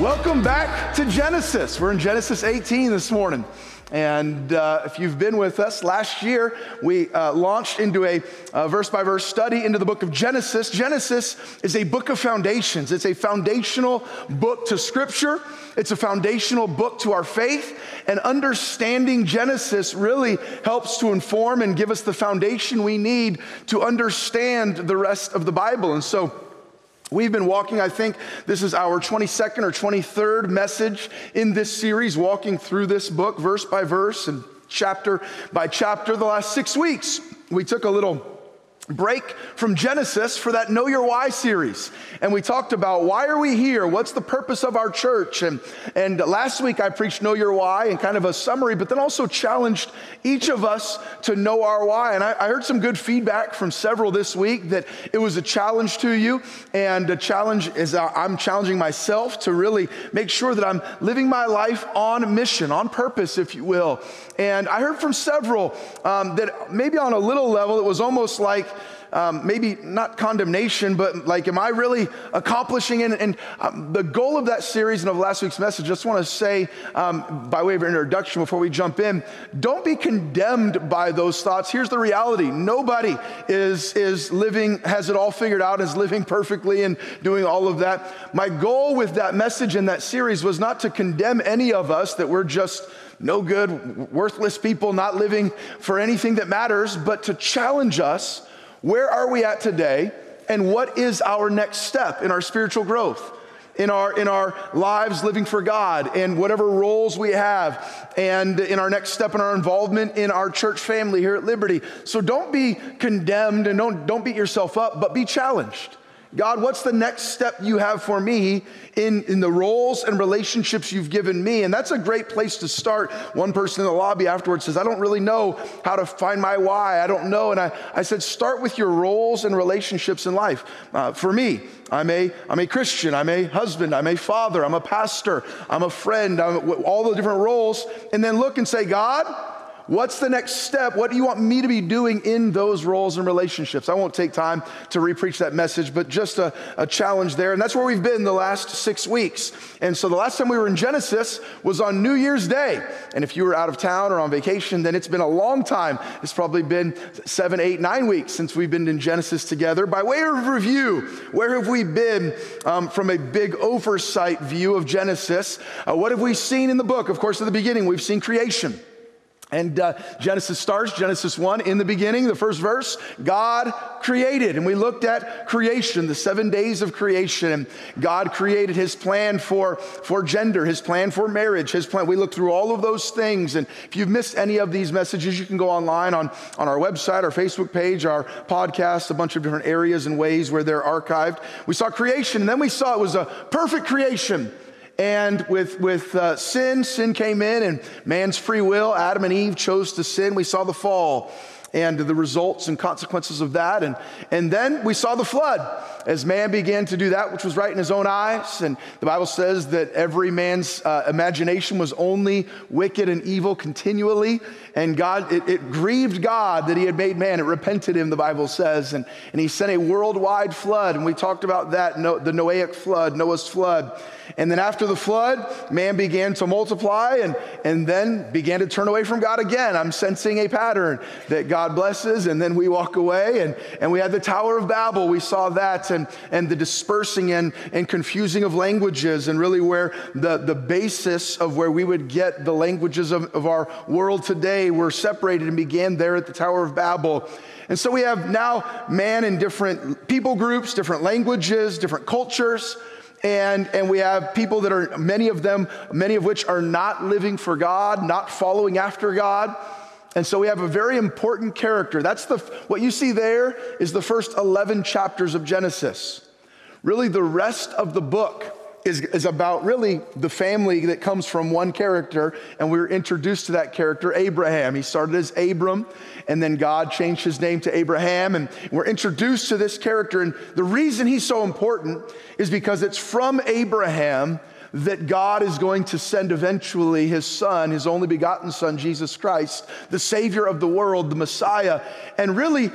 Welcome back to Genesis. We're in Genesis 18 this morning. And uh, if you've been with us, last year we uh, launched into a verse by verse study into the book of Genesis. Genesis is a book of foundations, it's a foundational book to Scripture, it's a foundational book to our faith. And understanding Genesis really helps to inform and give us the foundation we need to understand the rest of the Bible. And so, We've been walking, I think this is our 22nd or 23rd message in this series, walking through this book verse by verse and chapter by chapter the last six weeks. We took a little break from Genesis for that Know Your Why series. And we talked about why are we here? What's the purpose of our church? And, and last week I preached Know Your Why and kind of a summary, but then also challenged each of us to know our why. And I, I heard some good feedback from several this week that it was a challenge to you. And a challenge is I'm challenging myself to really make sure that I'm living my life on mission, on purpose, if you will. And I heard from several um, that maybe on a little level, it was almost like um, maybe not condemnation, but like, am I really accomplishing it? And um, the goal of that series and of last week's message, I just want to say um, by way of introduction before we jump in, don't be condemned by those thoughts. Here's the reality nobody is, is living, has it all figured out, is living perfectly and doing all of that. My goal with that message in that series was not to condemn any of us that we're just no good, worthless people not living for anything that matters, but to challenge us where are we at today? And what is our next step in our spiritual growth? in our in our lives living for God and whatever roles we have and in our next step in our involvement in our church family here at Liberty. So don't be condemned and don't don't beat yourself up, but be challenged. God, what's the next step you have for me in, in the roles and relationships you've given me? And that's a great place to start. One person in the lobby afterwards says, I don't really know how to find my why. I don't know. And I, I said, start with your roles and relationships in life. Uh, for me, I'm a, I'm a Christian, I'm a husband, I'm a father, I'm a pastor, I'm a friend, I'm all the different roles. And then look and say, God, What's the next step? What do you want me to be doing in those roles and relationships? I won't take time to repreach that message, but just a, a, challenge there. And that's where we've been the last six weeks. And so the last time we were in Genesis was on New Year's Day. And if you were out of town or on vacation, then it's been a long time. It's probably been seven, eight, nine weeks since we've been in Genesis together. By way of review, where have we been um, from a big oversight view of Genesis? Uh, what have we seen in the book? Of course, at the beginning, we've seen creation. And uh, Genesis starts, Genesis 1, in the beginning, the first verse, God created. And we looked at creation, the seven days of creation. And God created his plan for, for gender, his plan for marriage, his plan. We looked through all of those things. And if you've missed any of these messages, you can go online on, on our website, our Facebook page, our podcast, a bunch of different areas and ways where they're archived. We saw creation, and then we saw it was a perfect creation. And with, with uh, sin, sin came in, and man's free will, Adam and Eve chose to sin. We saw the fall and the results and consequences of that. And, and then we saw the flood as man began to do that which was right in his own eyes. And the Bible says that every man's uh, imagination was only wicked and evil continually. And God, it, it, grieved God that he had made man. It repented him, the Bible says. And, and he sent a worldwide flood. And we talked about that, no, the Noahic flood, Noah's flood. And then after the flood, man began to multiply and, and then began to turn away from God again. I'm sensing a pattern that God blesses and then we walk away. And, and we had the Tower of Babel. We saw that and, and the dispersing and, and confusing of languages and really where the, the basis of where we would get the languages of, of our world today were separated and began there at the Tower of Babel. And so we have now man in different people groups, different languages, different cultures. And, and we have people that are, many of them, many of which are not living for God, not following after God. And so we have a very important character. That's the, what you see there is the first 11 chapters of Genesis. Really, the rest of the book is, is about really the family that comes from one character, and we are introduced to that character, Abraham. He started as Abram, and then God changed his name to Abraham, and we're introduced to this character. And the reason he's so important is because it's from Abraham that God is going to send eventually his son, his only begotten son, Jesus Christ, the Savior of the world, the Messiah. And really,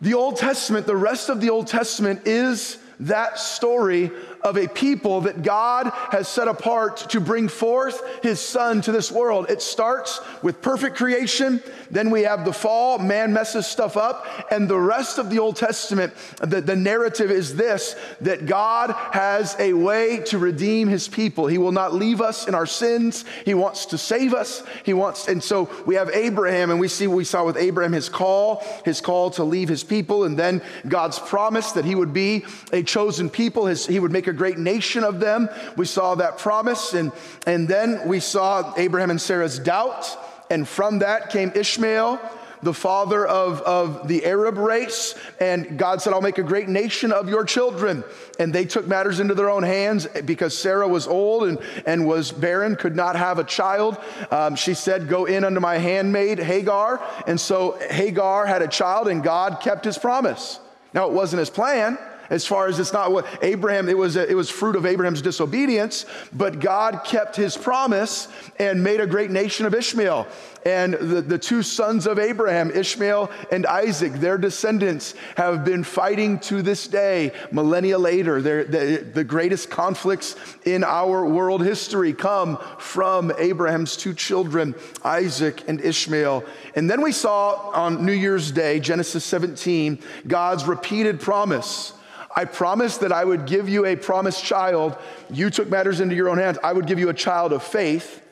the Old Testament, the rest of the Old Testament is that story of a people that God has set apart to bring forth his son to this world. It starts with perfect creation, then we have the fall, man messes stuff up, and the rest of the Old Testament, the, the narrative is this that God has a way to redeem his people. He will not leave us in our sins, he wants to save us. He wants, and so we have Abraham, and we see what we saw with Abraham his call, his call to leave his people, and then God's promise that he would be a chosen people, his, he would make a a great nation of them. We saw that promise. And, and then we saw Abraham and Sarah's doubt. And from that came Ishmael the father of, of the Arab race. And God said, I'll make a great nation of your children. And they took matters into their own hands because Sarah was old and, and was barren, could not have a child. Um, she said, Go in unto my handmaid Hagar. And so Hagar had a child, and God kept his promise. Now, it wasn't his plan as far as it's not what Abraham, it was, it was fruit of Abraham's disobedience, but God kept his promise and made a great nation of Ishmael. And the, the two sons of Abraham, Ishmael and Isaac, their descendants have been fighting to this day, millennia later. The, the greatest conflicts in our world history come from Abraham's two children, Isaac and Ishmael. And then we saw on New Year's Day, Genesis 17, God's repeated promise I promised that I would give you a promised child. You took matters into your own hands. I would give you a child of faith.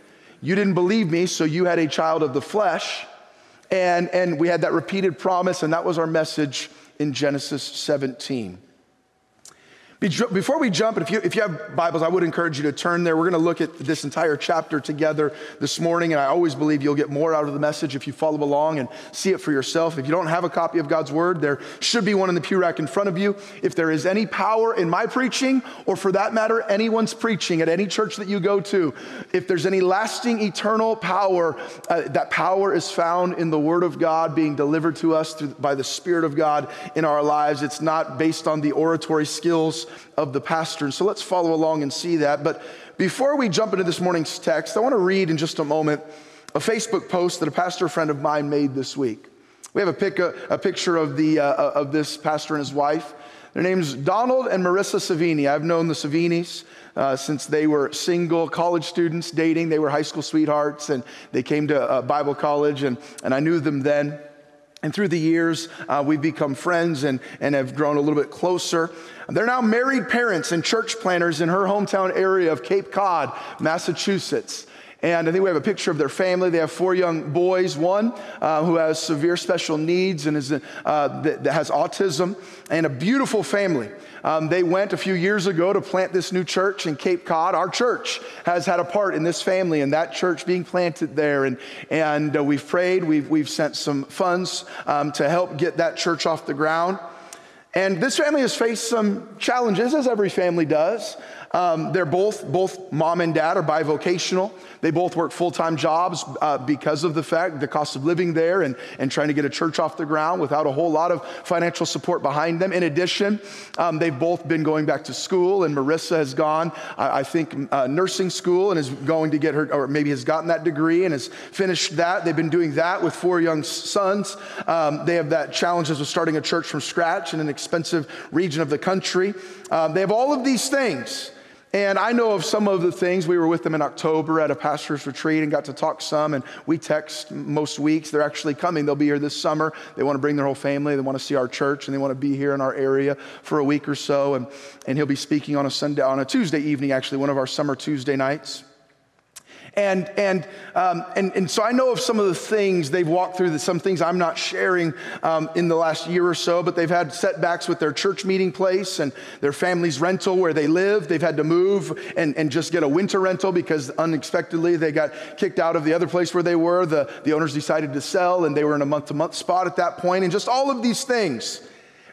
You didn't believe me, so you had a child of the flesh. And, and we had that repeated promise, and that was our message in Genesis 17. Before we jump, if you, if you have Bibles, I would encourage you to turn there. We're going to look at this entire chapter together this morning, and I always believe you'll get more out of the message if you follow along and see it for yourself. If you don't have a copy of God's Word, there should be one in the pew rack in front of you. If there is any power in my preaching, or for that matter, anyone's preaching at any church that you go to, if there's any lasting, eternal power, uh, that power is found in the Word of God being delivered to us through, by the Spirit of God in our lives. It's not based on the oratory skills of the pastor. And so let's follow along and see that. But before we jump into this morning's text, I want to read in just a moment a Facebook post that a pastor friend of mine made this week. We have a, pic, a, a picture of, the, uh, of this pastor and his wife. Their name's Donald and Marissa Savini. I've known the Savinis uh, since they were single college students dating. They were high school sweethearts and they came to uh, Bible college, and, and I knew them then. And through the years, uh, we've become friends and, and have grown a little bit closer. They're now married parents and church planners in her hometown area of Cape Cod, Massachusetts. And I think we have a picture of their family. They have four young boys, one uh, who has severe special needs and is, uh, that, that, has autism, and a beautiful family. Um, they went a few years ago to plant this new church in Cape Cod. Our church has had a part in this family and that church being planted there. And, and uh, we've prayed, we've, we've sent some funds um, to help get that church off the ground. And this family has faced some challenges, as every family does. Um, they're both, both mom and dad are bivocational. They both work full time jobs uh, because of the fact, the cost of living there and, and trying to get a church off the ground without a whole lot of financial support behind them. In addition, um, they've both been going back to school, and Marissa has gone, I, I think, uh, nursing school and is going to get her, or maybe has gotten that degree and has finished that. They've been doing that with four young sons. Um, they have that challenges of starting a church from scratch in an expensive region of the country. Um, they have all of these things. And I know of some of the things. We were with them in October at a pastor's retreat and got to talk some. And we text most weeks. They're actually coming. They'll be here this summer. They want to bring their whole family. They want to see our church and they want to be here in our area for a week or so. And, and he'll be speaking on a Sunday, on a Tuesday evening, actually, one of our summer Tuesday nights. And, and, um, and, and so I know of some of the things they've walked through, that some things I'm not sharing um, in the last year or so, but they've had setbacks with their church meeting place and their family's rental where they live. They've had to move and, and just get a winter rental because unexpectedly they got kicked out of the other place where they were. The, the owners decided to sell and they were in a month to month spot at that point, and just all of these things.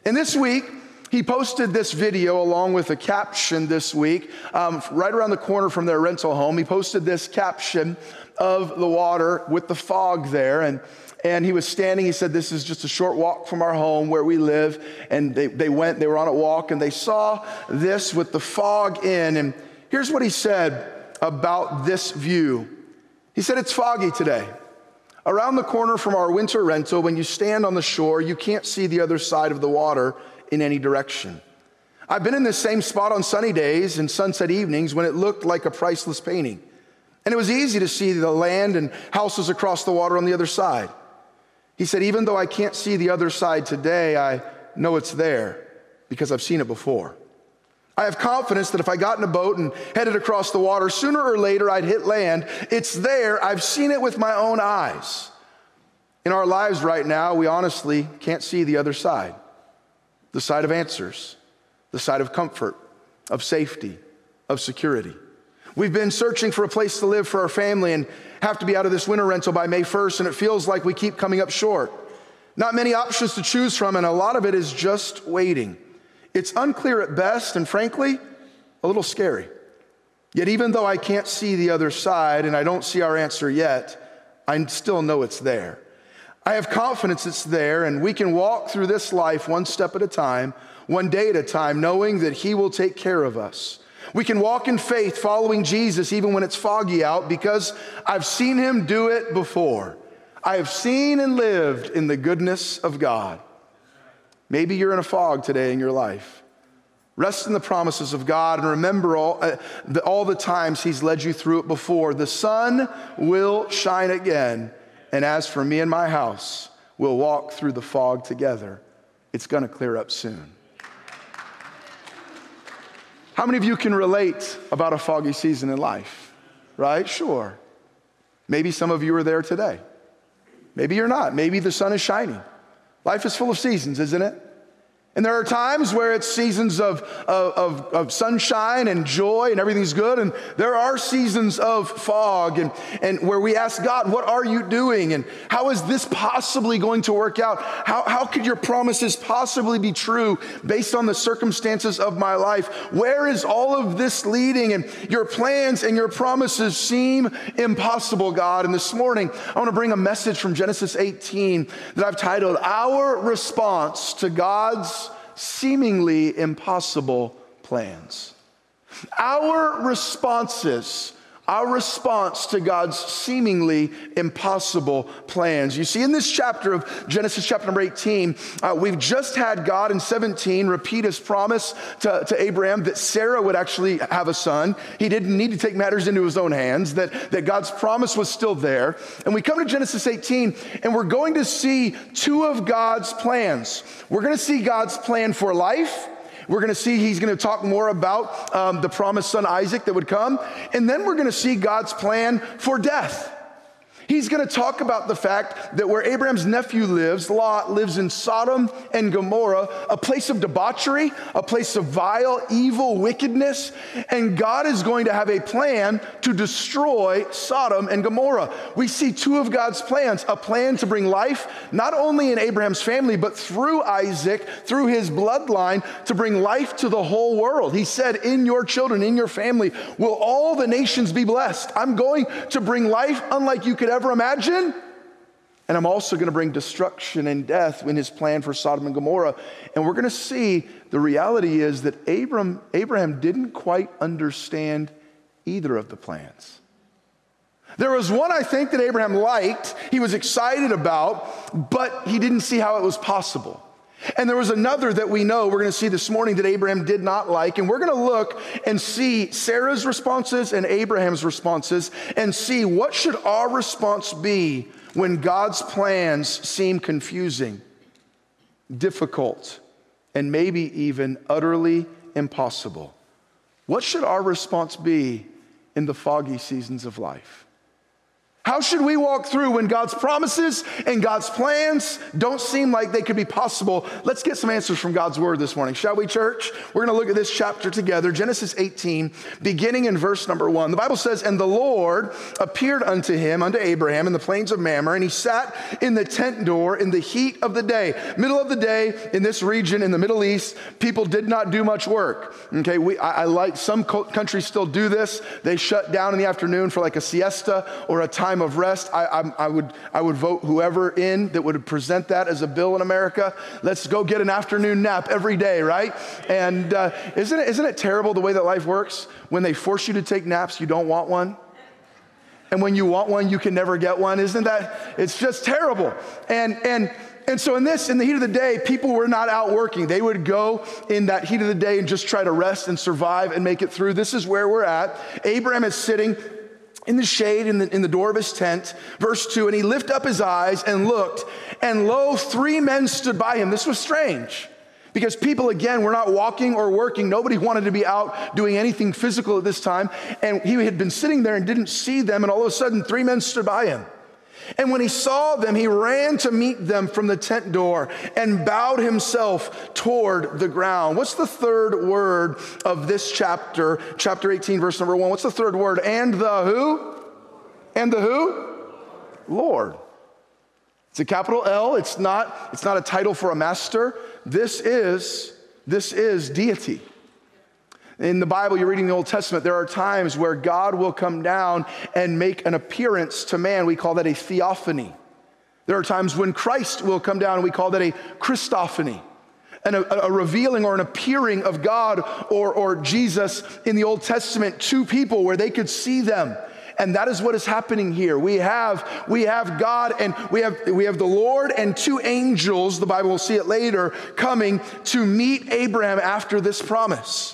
And this week, he posted this video along with a caption this week, um, right around the corner from their rental home. He posted this caption of the water with the fog there. And, and he was standing, he said, This is just a short walk from our home where we live. And they, they went, they were on a walk, and they saw this with the fog in. And here's what he said about this view He said, It's foggy today. Around the corner from our winter rental, when you stand on the shore, you can't see the other side of the water in any direction. I've been in this same spot on sunny days and sunset evenings when it looked like a priceless painting. And it was easy to see the land and houses across the water on the other side. He said, Even though I can't see the other side today, I know it's there because I've seen it before. I have confidence that if I got in a boat and headed across the water, sooner or later I'd hit land. It's there. I've seen it with my own eyes. In our lives right now, we honestly can't see the other side the side of answers, the side of comfort, of safety, of security. We've been searching for a place to live for our family and have to be out of this winter rental by May 1st, and it feels like we keep coming up short. Not many options to choose from, and a lot of it is just waiting. It's unclear at best, and frankly, a little scary. Yet, even though I can't see the other side and I don't see our answer yet, I still know it's there. I have confidence it's there, and we can walk through this life one step at a time, one day at a time, knowing that He will take care of us. We can walk in faith following Jesus even when it's foggy out because I've seen him do it before. I have seen and lived in the goodness of God. Maybe you're in a fog today in your life. Rest in the promises of God and remember all, uh, the, all the times He's led you through it before. The sun will shine again. And as for me and my house, we'll walk through the fog together. It's going to clear up soon. How many of you can relate about a foggy season in life? Right? Sure. Maybe some of you are there today. Maybe you're not. Maybe the sun is shining. Life is full of seasons, isn't it? And there are times where it's seasons of, of, of, sunshine and joy and everything's good. And there are seasons of fog and, and where we ask God, what are you doing? And how is this possibly going to work out? How, how could your promises possibly be true based on the circumstances of my life? Where is all of this leading? And your plans and your promises seem impossible, God. And this morning, I want to bring a message from Genesis 18 that I've titled, Our Response to God's seemingly impossible plans. Our responses our response to God's seemingly impossible plans. You see, in this chapter of Genesis, chapter number 18, uh, we've just had God in 17 repeat his promise to, to Abraham that Sarah would actually have a son. He didn't need to take matters into his own hands, that, that God's promise was still there. And we come to Genesis 18, and we're going to see two of God's plans. We're going to see God's plan for life we're going to see he's going to talk more about um, the promised son Isaac that would come. And then we're going to see God's plan for death. He's going to talk about the fact that where Abraham's nephew lives, Lot, lives in Sodom and Gomorrah, a place of debauchery, a place of vile, evil wickedness. And God is going to have a plan to destroy Sodom and Gomorrah. We see two of God's plans a plan to bring life, not only in Abraham's family, but through Isaac, through his bloodline, to bring life to the whole world. He said, In your children, in your family, will all the nations be blessed. I'm going to bring life unlike you could ever ever imagine. And I'm also going to bring destruction and death in his plan for Sodom and Gomorrah. And we're going to see the reality is that Abram, Abraham didn't quite understand either of the plans. There was one I think that Abraham liked, he was excited about, but he didn't see how it was possible. And there was another that we know we're going to see this morning that Abraham did not like. And we're going to look and see Sarah's responses and Abraham's responses and see what should our response be when God's plans seem confusing, difficult, and maybe even utterly impossible. What should our response be in the foggy seasons of life? How should we walk through when God's promises and God's plans don't seem like they could be possible? Let's get some answers from God's word this morning, shall we, church? We're going to look at this chapter together, Genesis 18, beginning in verse number one. The Bible says, And the Lord appeared unto him, unto Abraham, in the plains of Mamre, and he sat in the tent door in the heat of the day. Middle of the day in this region in the Middle East, people did not do much work. Okay, we, I, I like some countries still do this. They shut down in the afternoon for like a siesta or a time time of rest. I, I, I, would, I would vote whoever in that would present that as a bill in America. Let's go get an afternoon nap every day, right? And uh, isn't, it, isn't it terrible the way that life works? When they force you to take naps, you don't want one. And when you want one, you can never get one. Isn't that? It's just terrible. And, and, and so, in this, in the heat of the day, people were not out working. They would go in that heat of the day and just try to rest and survive and make it through. This is where we're at. Abraham is sitting in the shade in the, in the door of his tent. Verse 2 And he lifted up his eyes and looked, and lo, three men stood by him. This was strange because people, again, were not walking or working. Nobody wanted to be out doing anything physical at this time. And he had been sitting there and didn't see them. And all of a sudden, three men stood by him. And when he saw them, he ran to meet them from the tent door and bowed himself toward the ground. What's the third word of this chapter, chapter 18, verse number one? What's the third word? And the who? And the who? Lord. It's a capital L. It's not, it's not a title for a master. This is, this is deity. In the Bible, you're reading the Old Testament, there are times where God will come down and make an appearance to man. We call that a theophany. There are times when Christ will come down, and we call that a Christophany. And a, revealing or an appearing of God or, or Jesus in the Old Testament to people where they could see them. And that is what is happening here. We have, we have God and we have, we have the Lord and two angels, the Bible will see it later, coming to meet Abraham after this promise.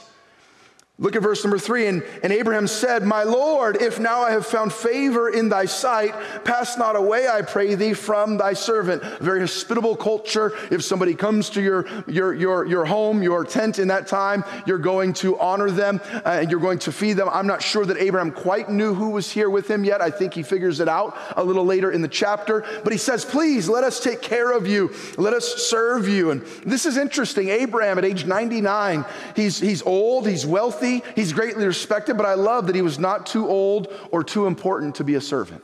Look at verse number three. And, and Abraham said, My Lord, if now I have found favor in thy sight, pass not away, I pray thee, from thy servant. Very hospitable culture. If somebody comes to your, your, your, your home, your tent in that time, you're going to honor them uh, and you're going to feed them. I'm not sure that Abraham quite knew who was here with him yet. I think he figures it out a little later in the chapter. But he says, Please let us take care of you, let us serve you. And this is interesting. Abraham, at age 99, he's, he's old, he's wealthy he's greatly respected, but I love that he was not too old or too important to be a servant.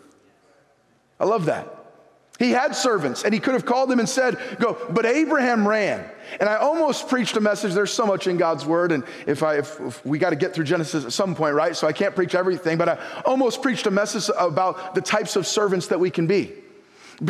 I love that. He had servants and he could have called them and said, Go. But Abraham ran. And I almost preached a message. There's so much in God's word. And if, I, if, if we got to get through Genesis at some point, right? So I can't preach everything, but I almost preached a message about the types of servants that we can be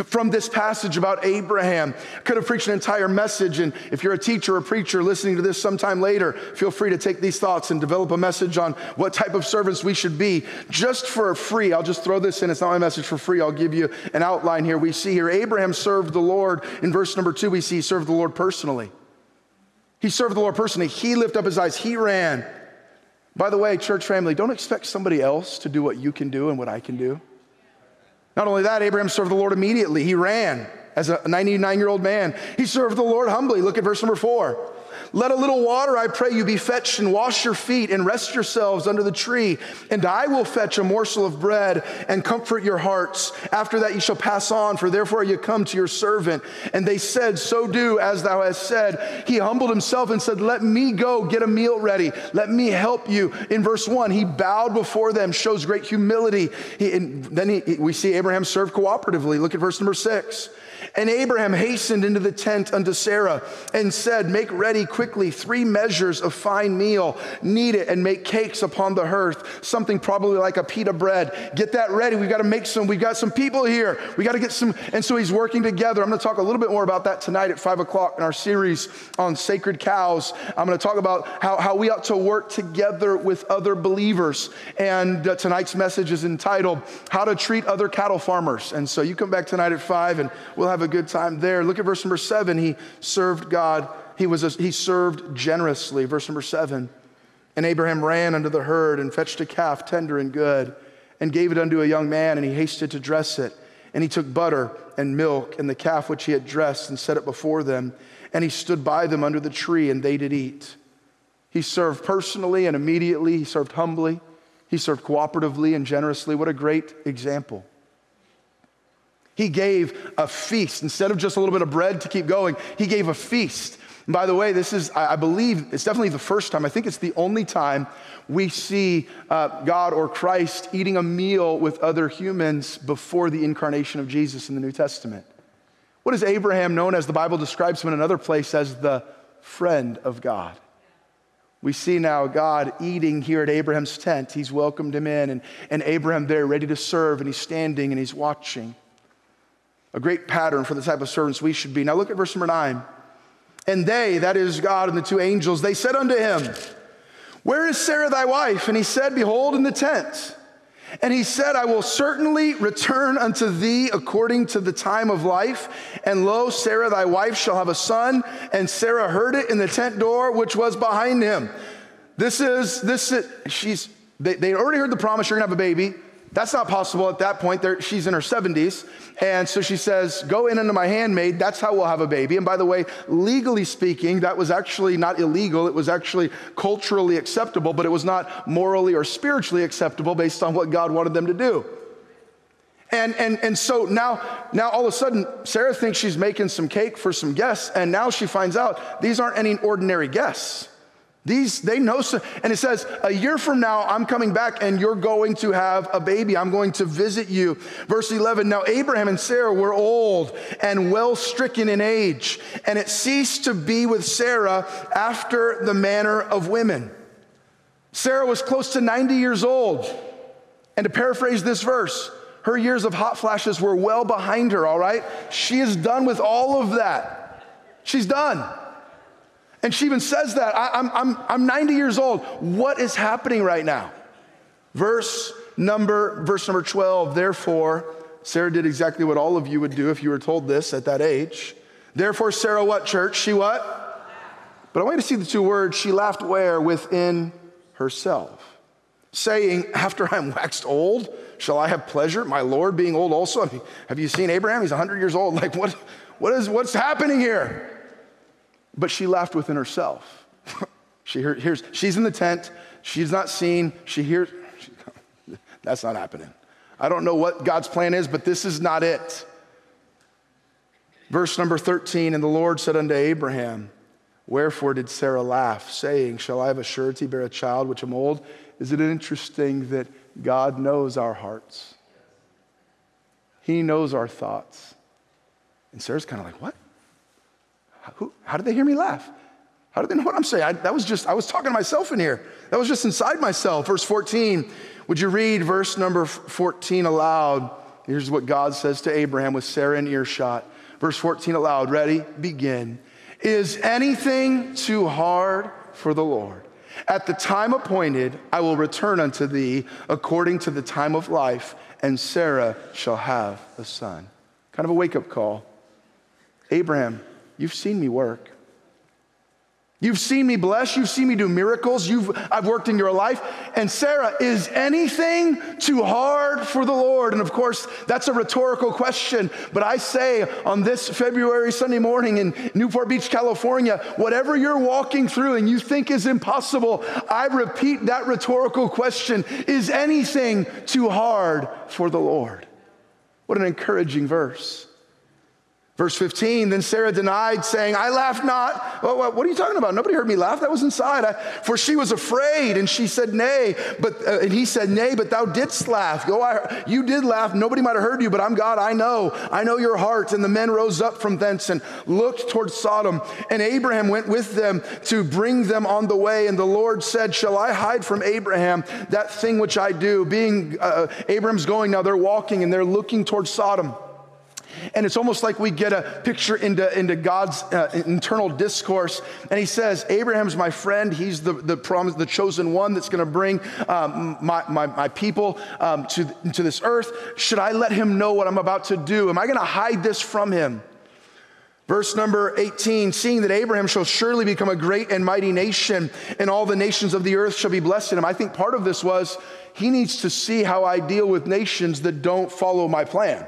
from this passage about Abraham. I Could have preached an entire message. And if you're a teacher or preacher listening to this sometime later, feel free to take these thoughts and develop a message on what type of servants we should be just for free. I'll just throw this in. It's not my message for free. I'll give you an outline here. We see here Abraham served the Lord. In verse number two, we see he served the Lord personally. He served the Lord personally. He lifted up his eyes. He ran. By the way, church family, don't expect somebody else to do what you can do and what I can do. Not only that, Abraham served the Lord immediately. He ran as a 99 year old man. He served the Lord humbly. Look at verse number four. Let a little water, I pray you, be fetched and wash your feet and rest yourselves under the tree. And I will fetch a morsel of bread and comfort your hearts. After that, you shall pass on, for therefore you come to your servant. And they said, So do as thou hast said. He humbled himself and said, Let me go get a meal ready. Let me help you. In verse one, he bowed before them, shows great humility. He, and then he, we see Abraham serve cooperatively. Look at verse number six. And Abraham hastened into the tent unto Sarah and said, Make ready quickly three measures of fine meal, knead it, and make cakes upon the hearth, something probably like a pita bread. Get that ready. We've got to make some. We've got some people here. We got to get some. And so he's working together. I'm going to talk a little bit more about that tonight at five o'clock in our series on sacred cows. I'm going to talk about how, how we ought to work together with other believers. And uh, tonight's message is entitled, How to Treat Other Cattle Farmers. And so you come back tonight at five and we'll have a good time there. Look at verse number seven. He served God. He was a, he served generously. Verse number seven. And Abraham ran unto the herd and fetched a calf tender and good and gave it unto a young man and he hasted to dress it. And he took butter and milk and the calf which he had dressed and set it before them. And he stood by them under the tree and they did eat. He served personally and immediately. He served humbly. He served cooperatively and generously. What a great example. He gave a feast. Instead of just a little bit of bread to keep going, he gave a feast. And by the way, this is, I believe, it's definitely the first time, I think it's the only time we see uh, God or Christ eating a meal with other humans before the incarnation of Jesus in the New Testament. What is Abraham known as? The Bible describes him in another place as the friend of God. We see now God eating here at Abraham's tent. He's welcomed him in, and, and Abraham there ready to serve, and he's standing and he's watching. A great pattern for the type of servants we should be. Now look at verse number nine. And they, that is God and the two angels, they said unto him, Where is Sarah thy wife? And he said, Behold, in the tent. And he said, I will certainly return unto thee according to the time of life. And lo, Sarah thy wife shall have a son. And Sarah heard it in the tent door which was behind him. This is, this is, she's, they, they already heard the promise, you're gonna have a baby. That's not possible at that point. she's in her 70s. And so she says, Go in unto my handmaid. That's how we'll have a baby. And by the way, legally speaking, that was actually not illegal. It was actually culturally acceptable, but it was not morally or spiritually acceptable based on what God wanted them to do. And, and, and so now, now all of a sudden, Sarah thinks she's making some cake for some guests, and now she finds out these aren't any ordinary guests. These, they know, and it says, a year from now, I'm coming back and you're going to have a baby. I'm going to visit you. Verse 11, now Abraham and Sarah were old and well stricken in age, and it ceased to be with Sarah after the manner of women. Sarah was close to 90 years old. And to paraphrase this verse, her years of hot flashes were well behind her, all right? She is done with all of that. She's done. And she even says that I, am I'm, I'm 90 years old. What is happening right now? Verse number, verse number 12, therefore, Sarah did exactly what all of you would do if you were told this at that age. Therefore, Sarah, what church? She what? But I want you to see the two words. She laughed where? Within herself, saying, After I'm waxed old, shall I have pleasure? My Lord being old also. I have you seen Abraham? He's 100 years old. Like, what, what is, what's happening here? But she laughed within herself. she hears, she's in the tent. She's not seen. She hears, she, that's not happening. I don't know what God's plan is, but this is not it. Verse number 13 And the Lord said unto Abraham, Wherefore did Sarah laugh, saying, Shall I have a surety bear a child which am old? Is it interesting that God knows our hearts? He knows our thoughts. And Sarah's kind of like, What? Who, how did they hear me laugh? How did they know what I'm saying? I, that was just, I was talking to myself in here. That was just inside myself. Verse 14, would you read verse number 14 aloud? Here's what God says to Abraham with Sarah in earshot. Verse 14 aloud. Ready? Begin. Is anything too hard for the Lord? At the time appointed, I will return unto thee according to the time of life, and Sarah shall have a son. Kind of a wake up call. Abraham, You've seen me work. You've seen me bless. You've seen me do miracles. You've, I've worked in your life. And Sarah, is anything too hard for the Lord? And of course, that's a rhetorical question. But I say on this February Sunday morning in Newport Beach, California, whatever you're walking through and you think is impossible, I repeat that rhetorical question Is anything too hard for the Lord? What an encouraging verse. Verse 15, then Sarah denied, saying, I laughed not. What, what, are you talking about? Nobody heard me laugh. That was inside. I, for she was afraid, and she said, Nay. But, uh, and he said, Nay, but thou didst laugh. Go, I, you did laugh. Nobody might have heard you, but I'm God. I know. I know your heart. And the men rose up from thence and looked toward Sodom. And Abraham went with them to bring them on the way. And the Lord said, Shall I hide from Abraham that thing which I do? Being uh, Abraham's going now, they're walking and they're looking toward Sodom. And it's almost like we get a picture into, into God's uh, internal discourse. And he says, Abraham's my friend. He's the, the, promise, the chosen one that's going to bring um, my, my, my, people um, to, to this earth. Should I let him know what I'm about to do? Am I going to hide this from him? Verse number 18, seeing that Abraham shall surely become a great and mighty nation, and all the nations of the earth shall be blessed in him. I think part of this was he needs to see how I deal with nations that don't follow my plan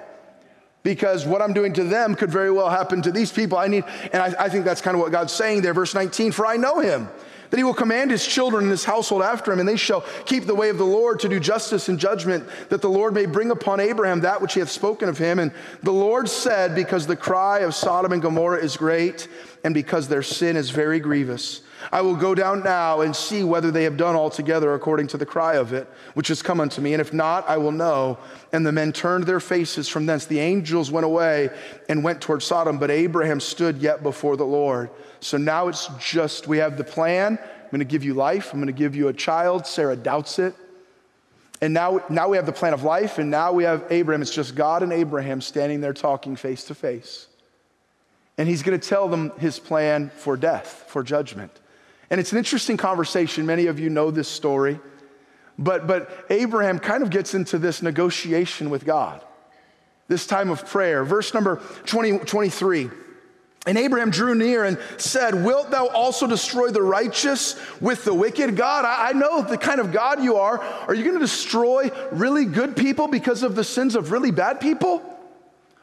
because what I'm doing to them could very well happen to these people. I need, and I, I, think that's kind of what God's saying there. Verse 19, for I know him, That he will command his children and his household after him, and they shall keep the way of the Lord to do justice and judgment, that the Lord may bring upon Abraham that which he hath spoken of him. And the Lord said, Because the cry of Sodom and Gomorrah is great, and because their sin is very grievous, I will go down now and see whether they have done altogether according to the cry of it, which has come unto me. And if not, I will know. And the men turned their faces from thence. The angels went away and went toward Sodom, but Abraham stood yet before the Lord. So now it's just, we have the plan. I'm going to give you life. I'm going to give you a child. Sarah doubts it. And now, now we have the plan of life, and now we have Abraham. It's just God and Abraham standing there talking face to face. And he's going to tell them his plan for death, for judgment. And it's an interesting conversation. Many of you know this story. But, but Abraham kind of gets into this negotiation with God, this time of prayer. Verse number 20, 23. And Abraham drew near and said, Wilt thou also destroy the righteous with the wicked? God, I, I know the kind of God you are. Are you going to destroy really good people because of the sins of really bad people?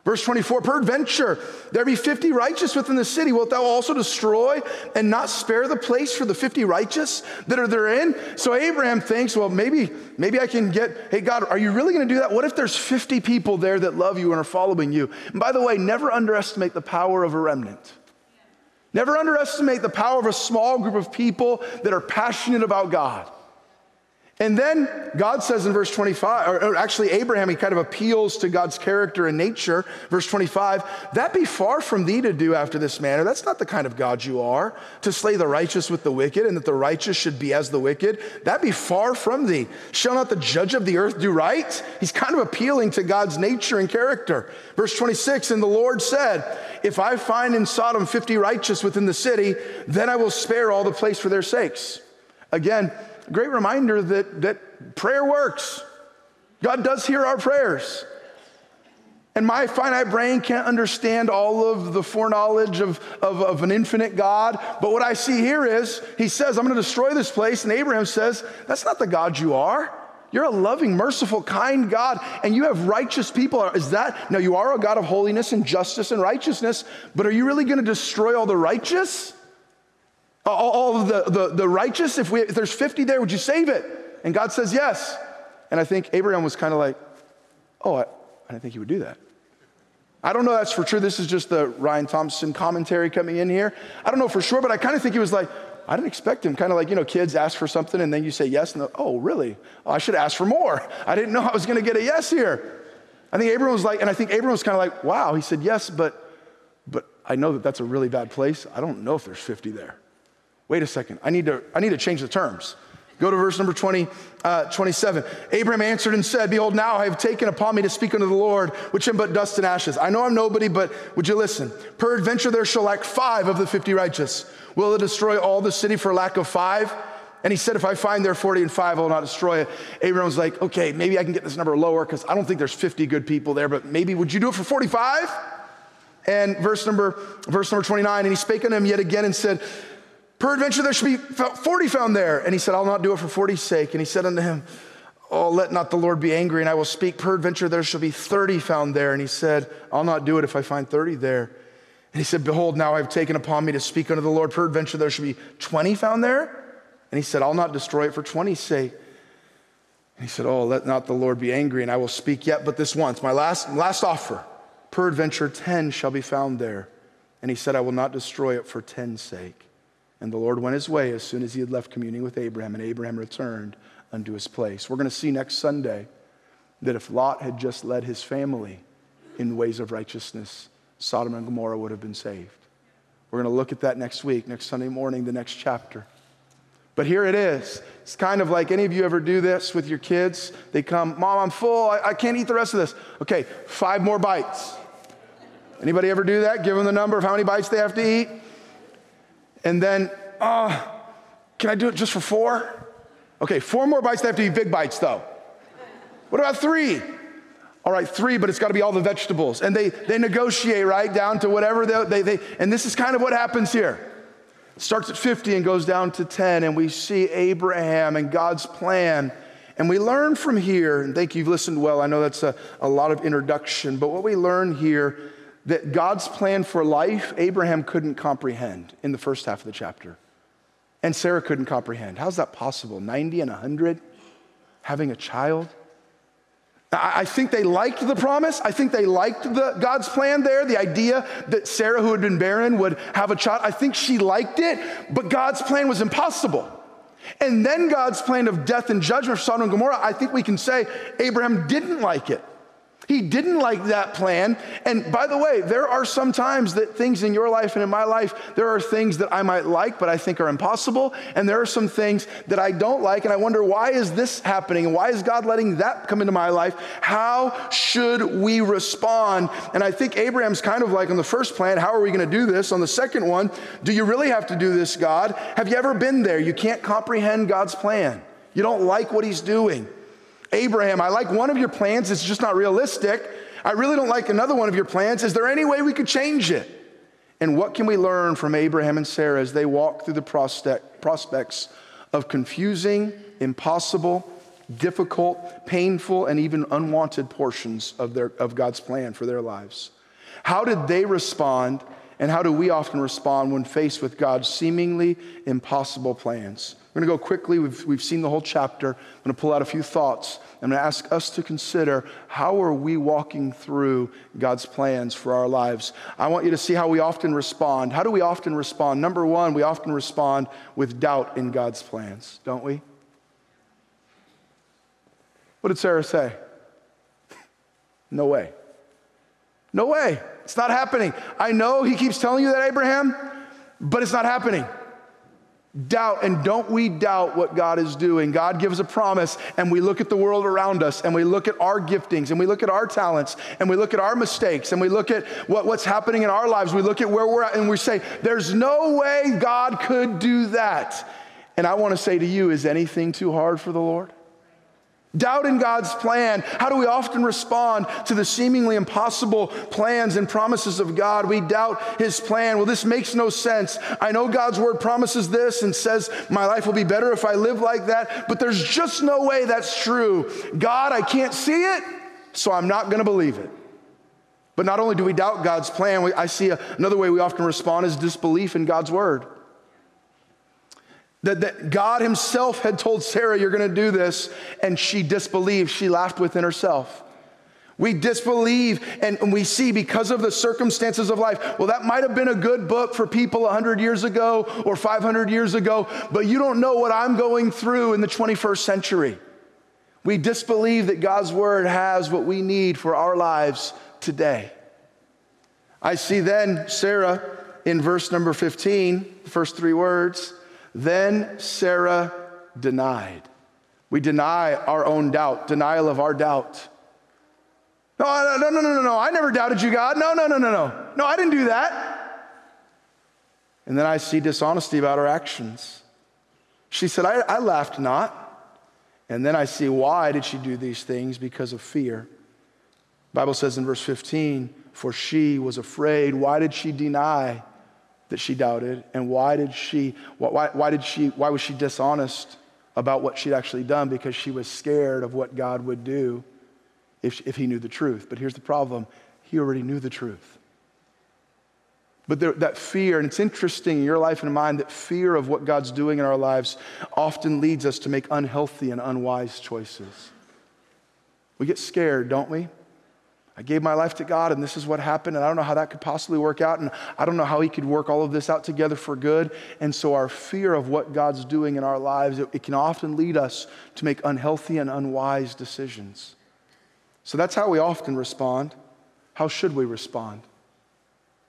Verse 24, peradventure, there be 50 righteous within the city. Wilt thou also destroy and not spare the place for the 50 righteous that are therein? So Abraham thinks, well, maybe, maybe I can get, hey, God, are you really going to do that? What if there's 50 people there that love you and are following you? And by the way, never underestimate the power of a remnant. Never underestimate the power of a small group of people that are passionate about God. And then God says in verse 25, or actually, Abraham, he kind of appeals to God's character and nature. Verse 25, that be far from thee to do after this manner. That's not the kind of God you are, to slay the righteous with the wicked, and that the righteous should be as the wicked. That be far from thee. Shall not the judge of the earth do right? He's kind of appealing to God's nature and character. Verse 26, and the Lord said, If I find in Sodom 50 righteous within the city, then I will spare all the place for their sakes. Again, great reminder that, that prayer works. God does hear our prayers. And my finite brain can't understand all of the foreknowledge of, of, of, an infinite God. But what I see here is, he says, I'm going to destroy this place. And Abraham says, That's not the God you are. You're a loving, merciful, kind God, and you have righteous people. Is that, now you are a God of holiness and justice and righteousness, but are you really going to destroy all the righteous? All, all the, the, the righteous, if, we, if there's 50 there, would you save it? And God says yes. And I think Abraham was kind of like, oh, I, I didn't think he would do that. I don't know that's for sure. This is just the Ryan Thompson commentary coming in here. I don't know for sure, but I kind of think he was like, I didn't expect him. Kind of like, you know, kids ask for something and then you say yes, and oh, really? Oh, I should ask for more. I didn't know I was going to get a yes here. I think Abraham was like, and I think Abraham was kind of like, wow. He said yes, but, but I know that that's a really bad place. I don't know if there's 50 there wait a second, I need to, I need to change the terms. Go to verse number 20, uh, 27. Abraham answered and said, Behold, now I have taken upon me to speak unto the Lord, which am but dust and ashes. I know I'm nobody, but would you listen? Peradventure there shall lack five of the 50 righteous. Will it destroy all the city for lack of five? And he said, If I find there 40 and five, I will not destroy it. Abraham was like, Okay, maybe I can get this number lower because I don't think there's 50 good people there, but maybe would you do it for 45? And verse number, verse number 29, and he spake unto him yet again and said, Peradventure there should be 40 found there. And he said, I'll not do it for 40's sake. And he said unto him, Oh, let not the Lord be angry, and I will speak. Peradventure there shall be 30 found there. And he said, I'll not do it if I find 30 there. And he said, Behold, now I have taken upon me to speak unto the Lord. Peradventure there shall be 20 found there. And he said, I'll not destroy it for 20's sake. And he said, Oh, let not the Lord be angry, and I will speak yet but this once. My last, last offer. Peradventure 10 shall be found there. And he said, I will not destroy it for 10's sake. And the Lord went his way as soon as he had left communing with Abraham, and Abraham returned unto his place. We're going to see next Sunday that if Lot had just led his family in ways of righteousness, Sodom and Gomorrah would have been saved. We're going to look at that next week, next Sunday morning, the next chapter. But here it is. It's kind of like any of you ever do this with your kids? They come, Mom, I'm full. I, I can't eat the rest of this. Okay, five more bites. Anybody ever do that? Give them the number of how many bites they have to eat? And then, uh, can I do it just for four? Okay, four more bites. They have to be big bites, though. What about three? All right, three, but it's got to be all the vegetables. And they, they negotiate, right, down to whatever they, they, they, and this is kind of what happens here. It starts at 50 and goes down to 10, and we see Abraham and God's plan. And we learn from here, and thank you, you've listened well. I know that's a, a lot of introduction, but what we learn here that God's plan for life, Abraham couldn't comprehend in the first half of the chapter. And Sarah couldn't comprehend. How's that possible? 90 and 100? Having a child? I think they liked the promise. I think they liked the, God's plan there, the idea that Sarah, who had been barren, would have a child. I think she liked it, but God's plan was impossible. And then God's plan of death and judgment for Sodom and Gomorrah, I think we can say Abraham didn't like it. He didn't like that plan. And by the way, there are some times that things in your life and in my life, there are things that I might like, but I think are impossible. And there are some things that I don't like. And I wonder, why is this happening? And why is God letting that come into my life? How should we respond? And I think Abraham's kind of like on the first plan, how are we going to do this? On the second one, do you really have to do this, God? Have you ever been there? You can't comprehend God's plan. You don't like what he's doing. Abraham, I like one of your plans, it's just not realistic. I really don't like another one of your plans. Is there any way we could change it? And what can we learn from Abraham and Sarah as they walk through the prospects of confusing, impossible, difficult, painful, and even unwanted portions of, their, of God's plan for their lives? How did they respond, and how do we often respond when faced with God's seemingly impossible plans? We're going to go quickly. We've, we've seen the whole chapter. I'm going to pull out a few thoughts. I'm going to ask us to consider how are we walking through God's plans for our lives. I want you to see how we often respond. How do we often respond? Number one, we often respond with doubt in God's plans, don't we? What did Sarah say? No way. No way. It's not happening. I know he keeps telling you that, Abraham, but it's not happening doubt and don't we doubt what God is doing. God gives a promise and we look at the world around us and we look at our giftings and we look at our talents and we look at our mistakes and we look at what, what's happening in our lives. We look at where we're at and we say, there's no way God could do that. And I want to say to you, is anything too hard for the Lord? Doubt in God's plan. How do we often respond to the seemingly impossible plans and promises of God? We doubt His plan. Well, this makes no sense. I know God's word promises this and says my life will be better if I live like that, but there's just no way that's true. God, I can't see it, so I'm not going to believe it. But not only do we doubt God's plan, I see another way we often respond is disbelief in God's word. That, that God Himself had told Sarah, You're to do this, and she disbelieved. She laughed within herself. We disbelieve and we see because of the circumstances of life. Well, that might have been a good book for people 100 years ago or 500 years ago, but you don't know what I'm going through in the 21st century. We disbelieve that God's word has what we need for our lives today. I see then Sarah in verse number 15, the first three words. Then Sarah denied. We deny our own doubt, denial of our doubt. No, no, no, no, no, no. I never doubted you, God. No, no, no, no, no. No, I didn't do that. And then I see dishonesty about her actions. She said, I, I laughed not. And then I see why did she do these things? Because of fear. The Bible says in verse 15, for she was afraid. Why did she deny? That she doubted and why did she why, why did she why was she dishonest about what she'd actually done? Because she was scared of what god would do if, if he knew the truth. But here's the problem. He already knew the truth. But there, that fear and it's interesting in your life and mine that fear of what god's doing in our lives often leads us to make unhealthy and unwise choices. We get scared don't we I gave my life to God and this is what happened, and I don't know how that could possibly work out, and I don't know how He could work all of this out together for good. And so, our fear of what God's doing in our lives, it, it can often lead us to make unhealthy and unwise decisions. So, that's how we often respond. How should we respond?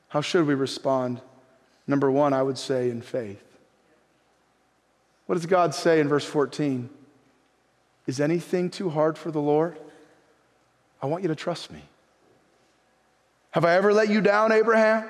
How should we respond? Number one, I would say in faith. What does God say in verse 14? Is anything too hard for the Lord? I want you to trust me. Have I ever let you down, Abraham?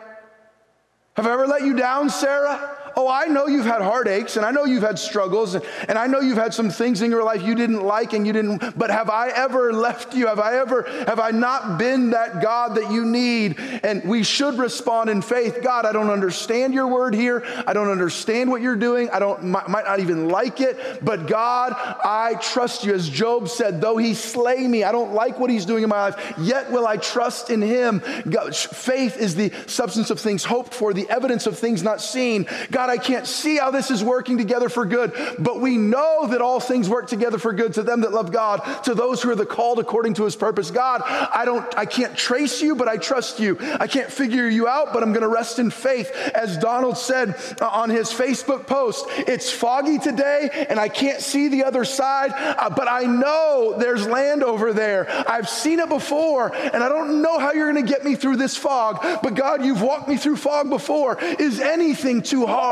Have I ever let you down, Sarah? Oh, I know you've had heartaches and I know you've had struggles and, and I know you've had some things in your life you didn't like and you didn't, but have I ever left you? Have I ever, have I not been that God that you need? And we should respond in faith. God, I don't understand your word here. I don't understand what you're doing. I don't, might, might not even like it, but God, I trust you. As Job said, though he slay me, I don't like what he's doing in my life, yet will I trust in him. God, faith is the substance of things hoped for, the evidence of things not seen. God, God, I can't see how this is working together for good, but we know that all things work together for good to them that love God, to those who are the called according to his purpose. God, I don't, I can't trace you, but I trust you. I can't figure you out, but I'm going to rest in faith. As Donald said uh, on his Facebook post, it's foggy today and I can't see the other side, uh, but I know there's land over there. I've seen it before and I don't know how you're going to get me through this fog, but God, you've walked me through fog before. Is anything too hard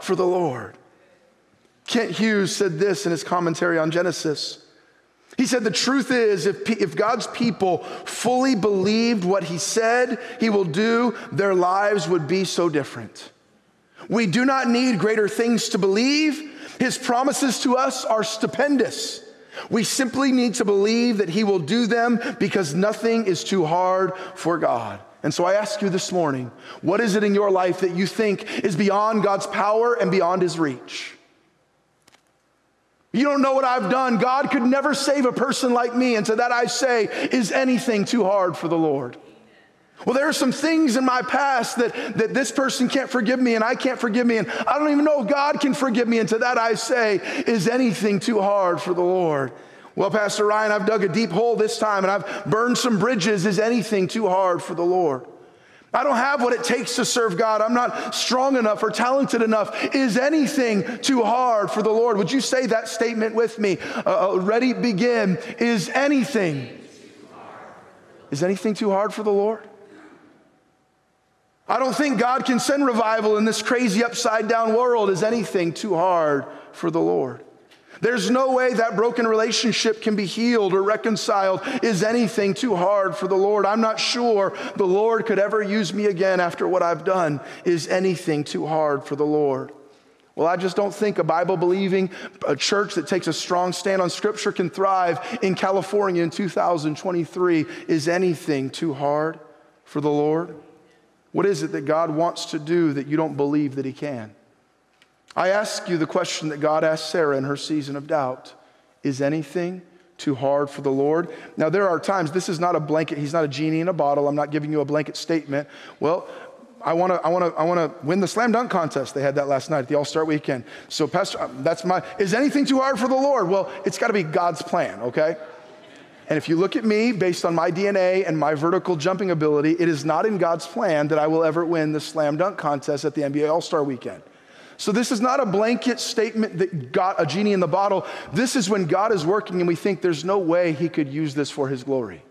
for the Lord? Kent Hughes said this in his commentary on Genesis. He said, The truth is, if, if God's people fully believed what he said he will do, their lives would be so different. We do not need greater things to believe. His promises to us are stupendous. We simply need to believe that he will do them because nothing is too hard for God. And so I ask you this morning what is it in your life that you think is beyond God's power and beyond his reach? You don't know what I've done. God could never save a person like me. And to that I say, is anything too hard for the Lord? Well, there are some things in my past that, that this person can't forgive me and I can't forgive me, and I don't even know if God can forgive me. And to that I say, is anything too hard for the Lord? Well, Pastor Ryan, I've dug a deep hole this time and I've burned some bridges. Is anything too hard for the Lord? I don't have what it takes to serve God. I'm not strong enough or talented enough. Is anything too hard for the Lord? Would you say that statement with me? Uh, uh ready, begin. Is anything? Is anything too hard for the Lord? I don't think God can send revival in this crazy upside down world. Is anything too hard for the Lord? There's no way that broken relationship can be healed or reconciled. Is anything too hard for the Lord? I'm not sure the Lord could ever use me again after what I've done. Is anything too hard for the Lord? Well, I just don't think a Bible believing a church that takes a strong stand on Scripture can thrive in California in 2023. Is anything too hard for the Lord? What is it that God wants to do that you don't believe that He can? I ask you the question that God asked Sarah in her season of doubt Is anything too hard for the Lord? Now, there are times, this is not a blanket, he's not a genie in a bottle. I'm not giving you a blanket statement. Well, I want to I want to I want to win the slam dunk contest. They had that last night at the All-Star weekend. So pastor um, that's my is anything too hard for the Lord? Well, it's got to be God's plan, okay? And if you look at me based on my DNA and my vertical jumping ability, it is not in God's plan that I will ever win the slam dunk contest at the NBA All-Star weekend. So, this is not a blanket statement that got a genie in the bottle. This is when God is working and we think there's no way he could use this for his glory.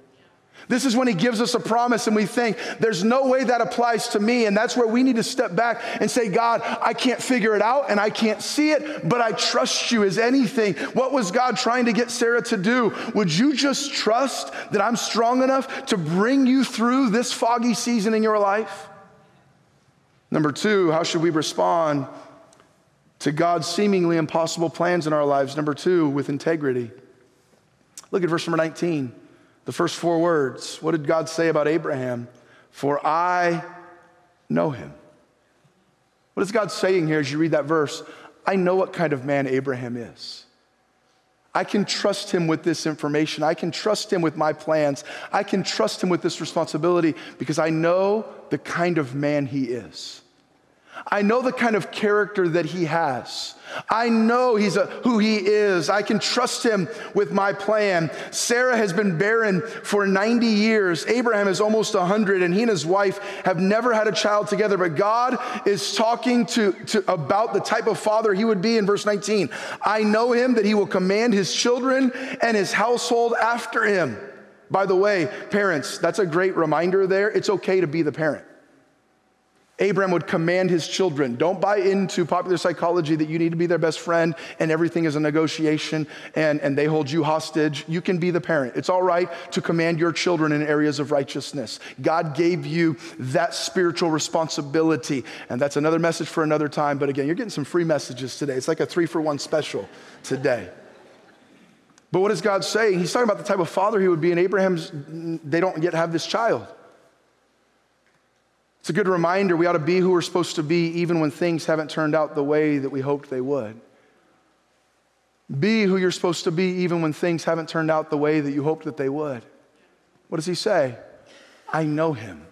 This is when he gives us a promise and we think there's no way that applies to me. And that's where we need to step back and say, God, I can't figure it out and I can't see it, but I trust you as anything. What was God trying to get Sarah to do? Would you just trust that I'm strong enough to bring you through this foggy season in your life? Number two, how should we respond to God's seemingly impossible plans in our lives. Number two, with integrity. Look at verse number 19, the first four words. What did God say about Abraham? For I know him. What is God saying here as you read that verse? I know what kind of man Abraham is. I can trust him with this information. I can trust him with my plans. I can trust him with this responsibility because I know the kind of man he is. I know the kind of character that he has. I know he's a, who he is. I can trust him with my plan. Sarah has been barren for 90 years. Abraham is almost 100, and he and his wife have never had a child together. But God is talking to, to about the type of father he would be in verse 19. I know him that he will command his children and his household after him. By the way, parents, that's a great reminder there. It's okay to be the parent. Abraham would command his children don't buy into popular psychology that you need to be their best friend and everything is a negotiation and, and they hold you hostage. You can be the parent. It's all right to command your children in areas of righteousness. God gave you that spiritual responsibility. And that's another message for another time. But again, you're getting some free messages today. It's like a three for one special today. But what is God saying? He's talking about the type of father he would be, and Abraham's, they don't yet have this child. It's a good reminder we ought to be who we're supposed to be even when things haven't turned out the way that we hoped they would. Be who you're supposed to be even when things haven't turned out the way that you hoped that they would. What does he say? I know him.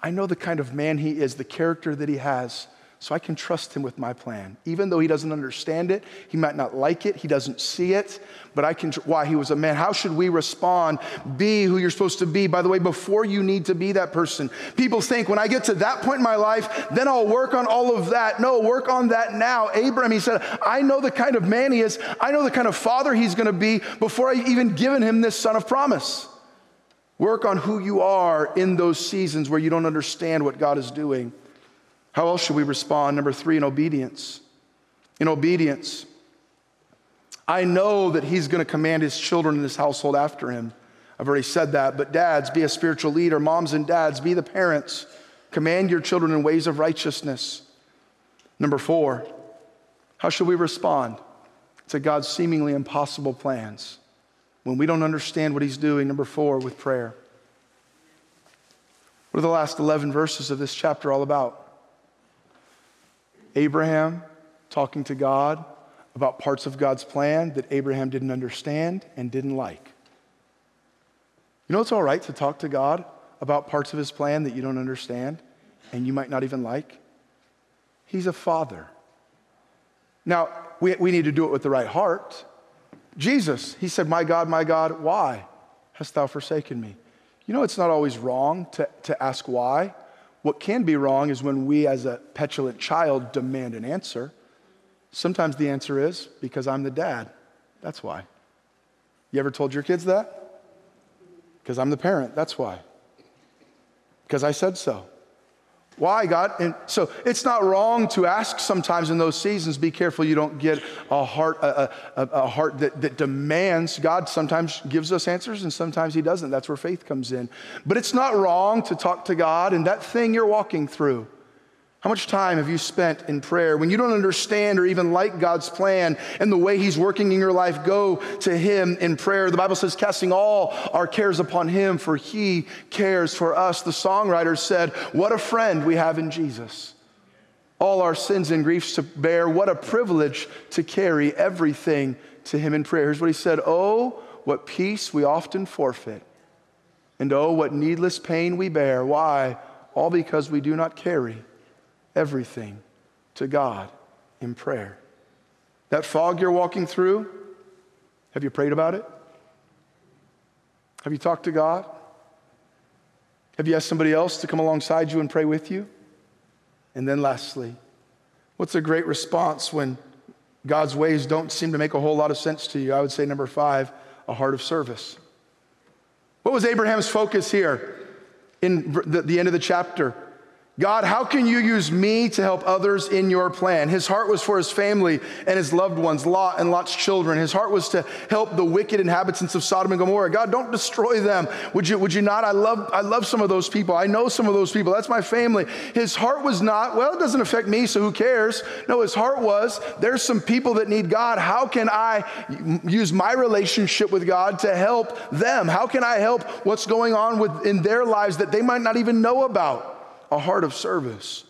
I know the kind of man he is, the character that he has, so I can trust him with my plan. Even though he doesn't understand it, he might not like it, he doesn't see it, but I can, why? He was a man. How should we respond? Be who you're supposed to be. By the way, before you need to be that person, people think when I get to that point in my life, then I'll work on all of that. No, work on that now. Abraham, he said, I know the kind of man he is, I know the kind of father he's gonna be before I've even given him this son of promise. Work on who you are in those seasons where you don't understand what God is doing. How else should we respond? Number three, in obedience. In obedience. I know that he's going to command his children in his household after him. I've already said that, but dads, be a spiritual leader. Moms and dads, be the parents. Command your children in ways of righteousness. Number four, how should we respond to God's seemingly impossible plans when we don't understand what he's doing? Number four, with prayer. What are the last 11 verses of this chapter all about? Abraham talking to God about parts of God's plan that Abraham didn't understand and didn't like. You know, it's all right to talk to God about parts of his plan that you don't understand and you might not even like. He's a father. Now, we, we need to do it with the right heart. Jesus, he said, My God, my God, why hast thou forsaken me? You know, it's not always wrong to, to ask why. What can be wrong is when we, as a petulant child, demand an answer. Sometimes the answer is because I'm the dad. That's why. You ever told your kids that? Because I'm the parent. That's why. Because I said so. Why, God? And so it's not wrong to ask sometimes in those seasons. Be careful you don't get a heart, a, a, a, heart that, that demands. God sometimes gives us answers and sometimes He doesn't. That's where faith comes in. But it's not wrong to talk to God and that thing you're walking through. How much time have you spent in prayer? When you don't understand or even like God's plan and the way He's working in your life, go to Him in prayer. The Bible says, casting all our cares upon Him, for He cares for us. The songwriter said, What a friend we have in Jesus. All our sins and griefs to bear. What a privilege to carry everything to Him in prayer. Here's what He said Oh, what peace we often forfeit. And oh, what needless pain we bear. Why? All because we do not carry everything to God in prayer. That fog you're walking through, have you prayed about it? Have you talked to God? Have you asked somebody else to come alongside you and pray with you? And then, lastly, what's a great response when God's ways don't seem to make a whole lot of sense to you? I would say, number five, a heart of service. What was Abraham's focus here in the, end of the chapter? God, how can you use me to help others in your plan? His heart was for his family and his loved ones, Lot and Lot's children. His heart was to help the wicked inhabitants of Sodom and Gomorrah. God, don't destroy them. Would you, would you not? I love, I love some of those people. I know some of those people. That's my family. His heart was not, well, it doesn't affect me, so who cares? No, his heart was, there's some people that need God. How can I use my relationship with God to help them? How can I help what's going on with, in their lives that they might not even know about? A heart of service.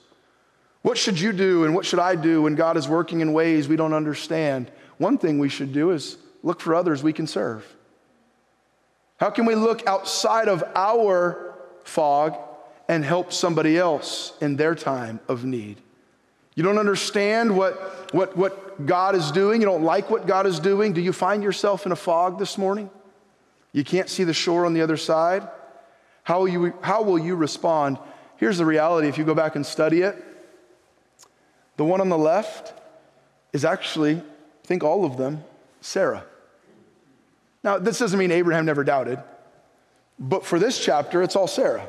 What should you do and what should I do when God is working in ways we don't understand? One thing we should do is look for others we can serve. How can we look outside of our fog and help somebody else in their time of need? You don't understand what, what, what God is doing. You don't like what God is doing. Do you find yourself in a fog this morning? You can't see the shore on the other side? How will you, how will you respond Here's the reality if you go back and study it, the one on the left is actually, I think all of them, Sarah. Now, this doesn't mean Abraham never doubted, but for this chapter, it's all Sarah.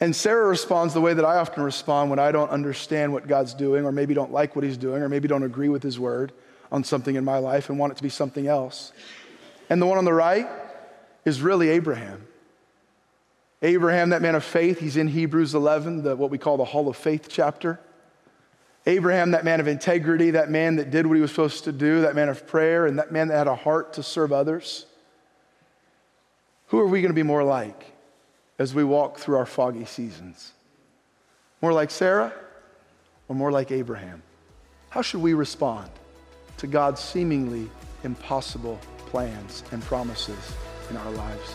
And Sarah responds the way that I often respond when I don't understand what God's doing, or maybe don't like what He's doing, or maybe don't agree with His word on something in my life and want it to be something else. And the one on the right is really Abraham. Abraham, that man of faith, he's in Hebrews 11, the, what we call the Hall of Faith chapter. Abraham, that man of integrity, that man that did what he was supposed to do, that man of prayer, and that man that had a heart to serve others. Who are we going to be more like as we walk through our foggy seasons? More like Sarah or more like Abraham? How should we respond to God's seemingly impossible plans and promises in our lives?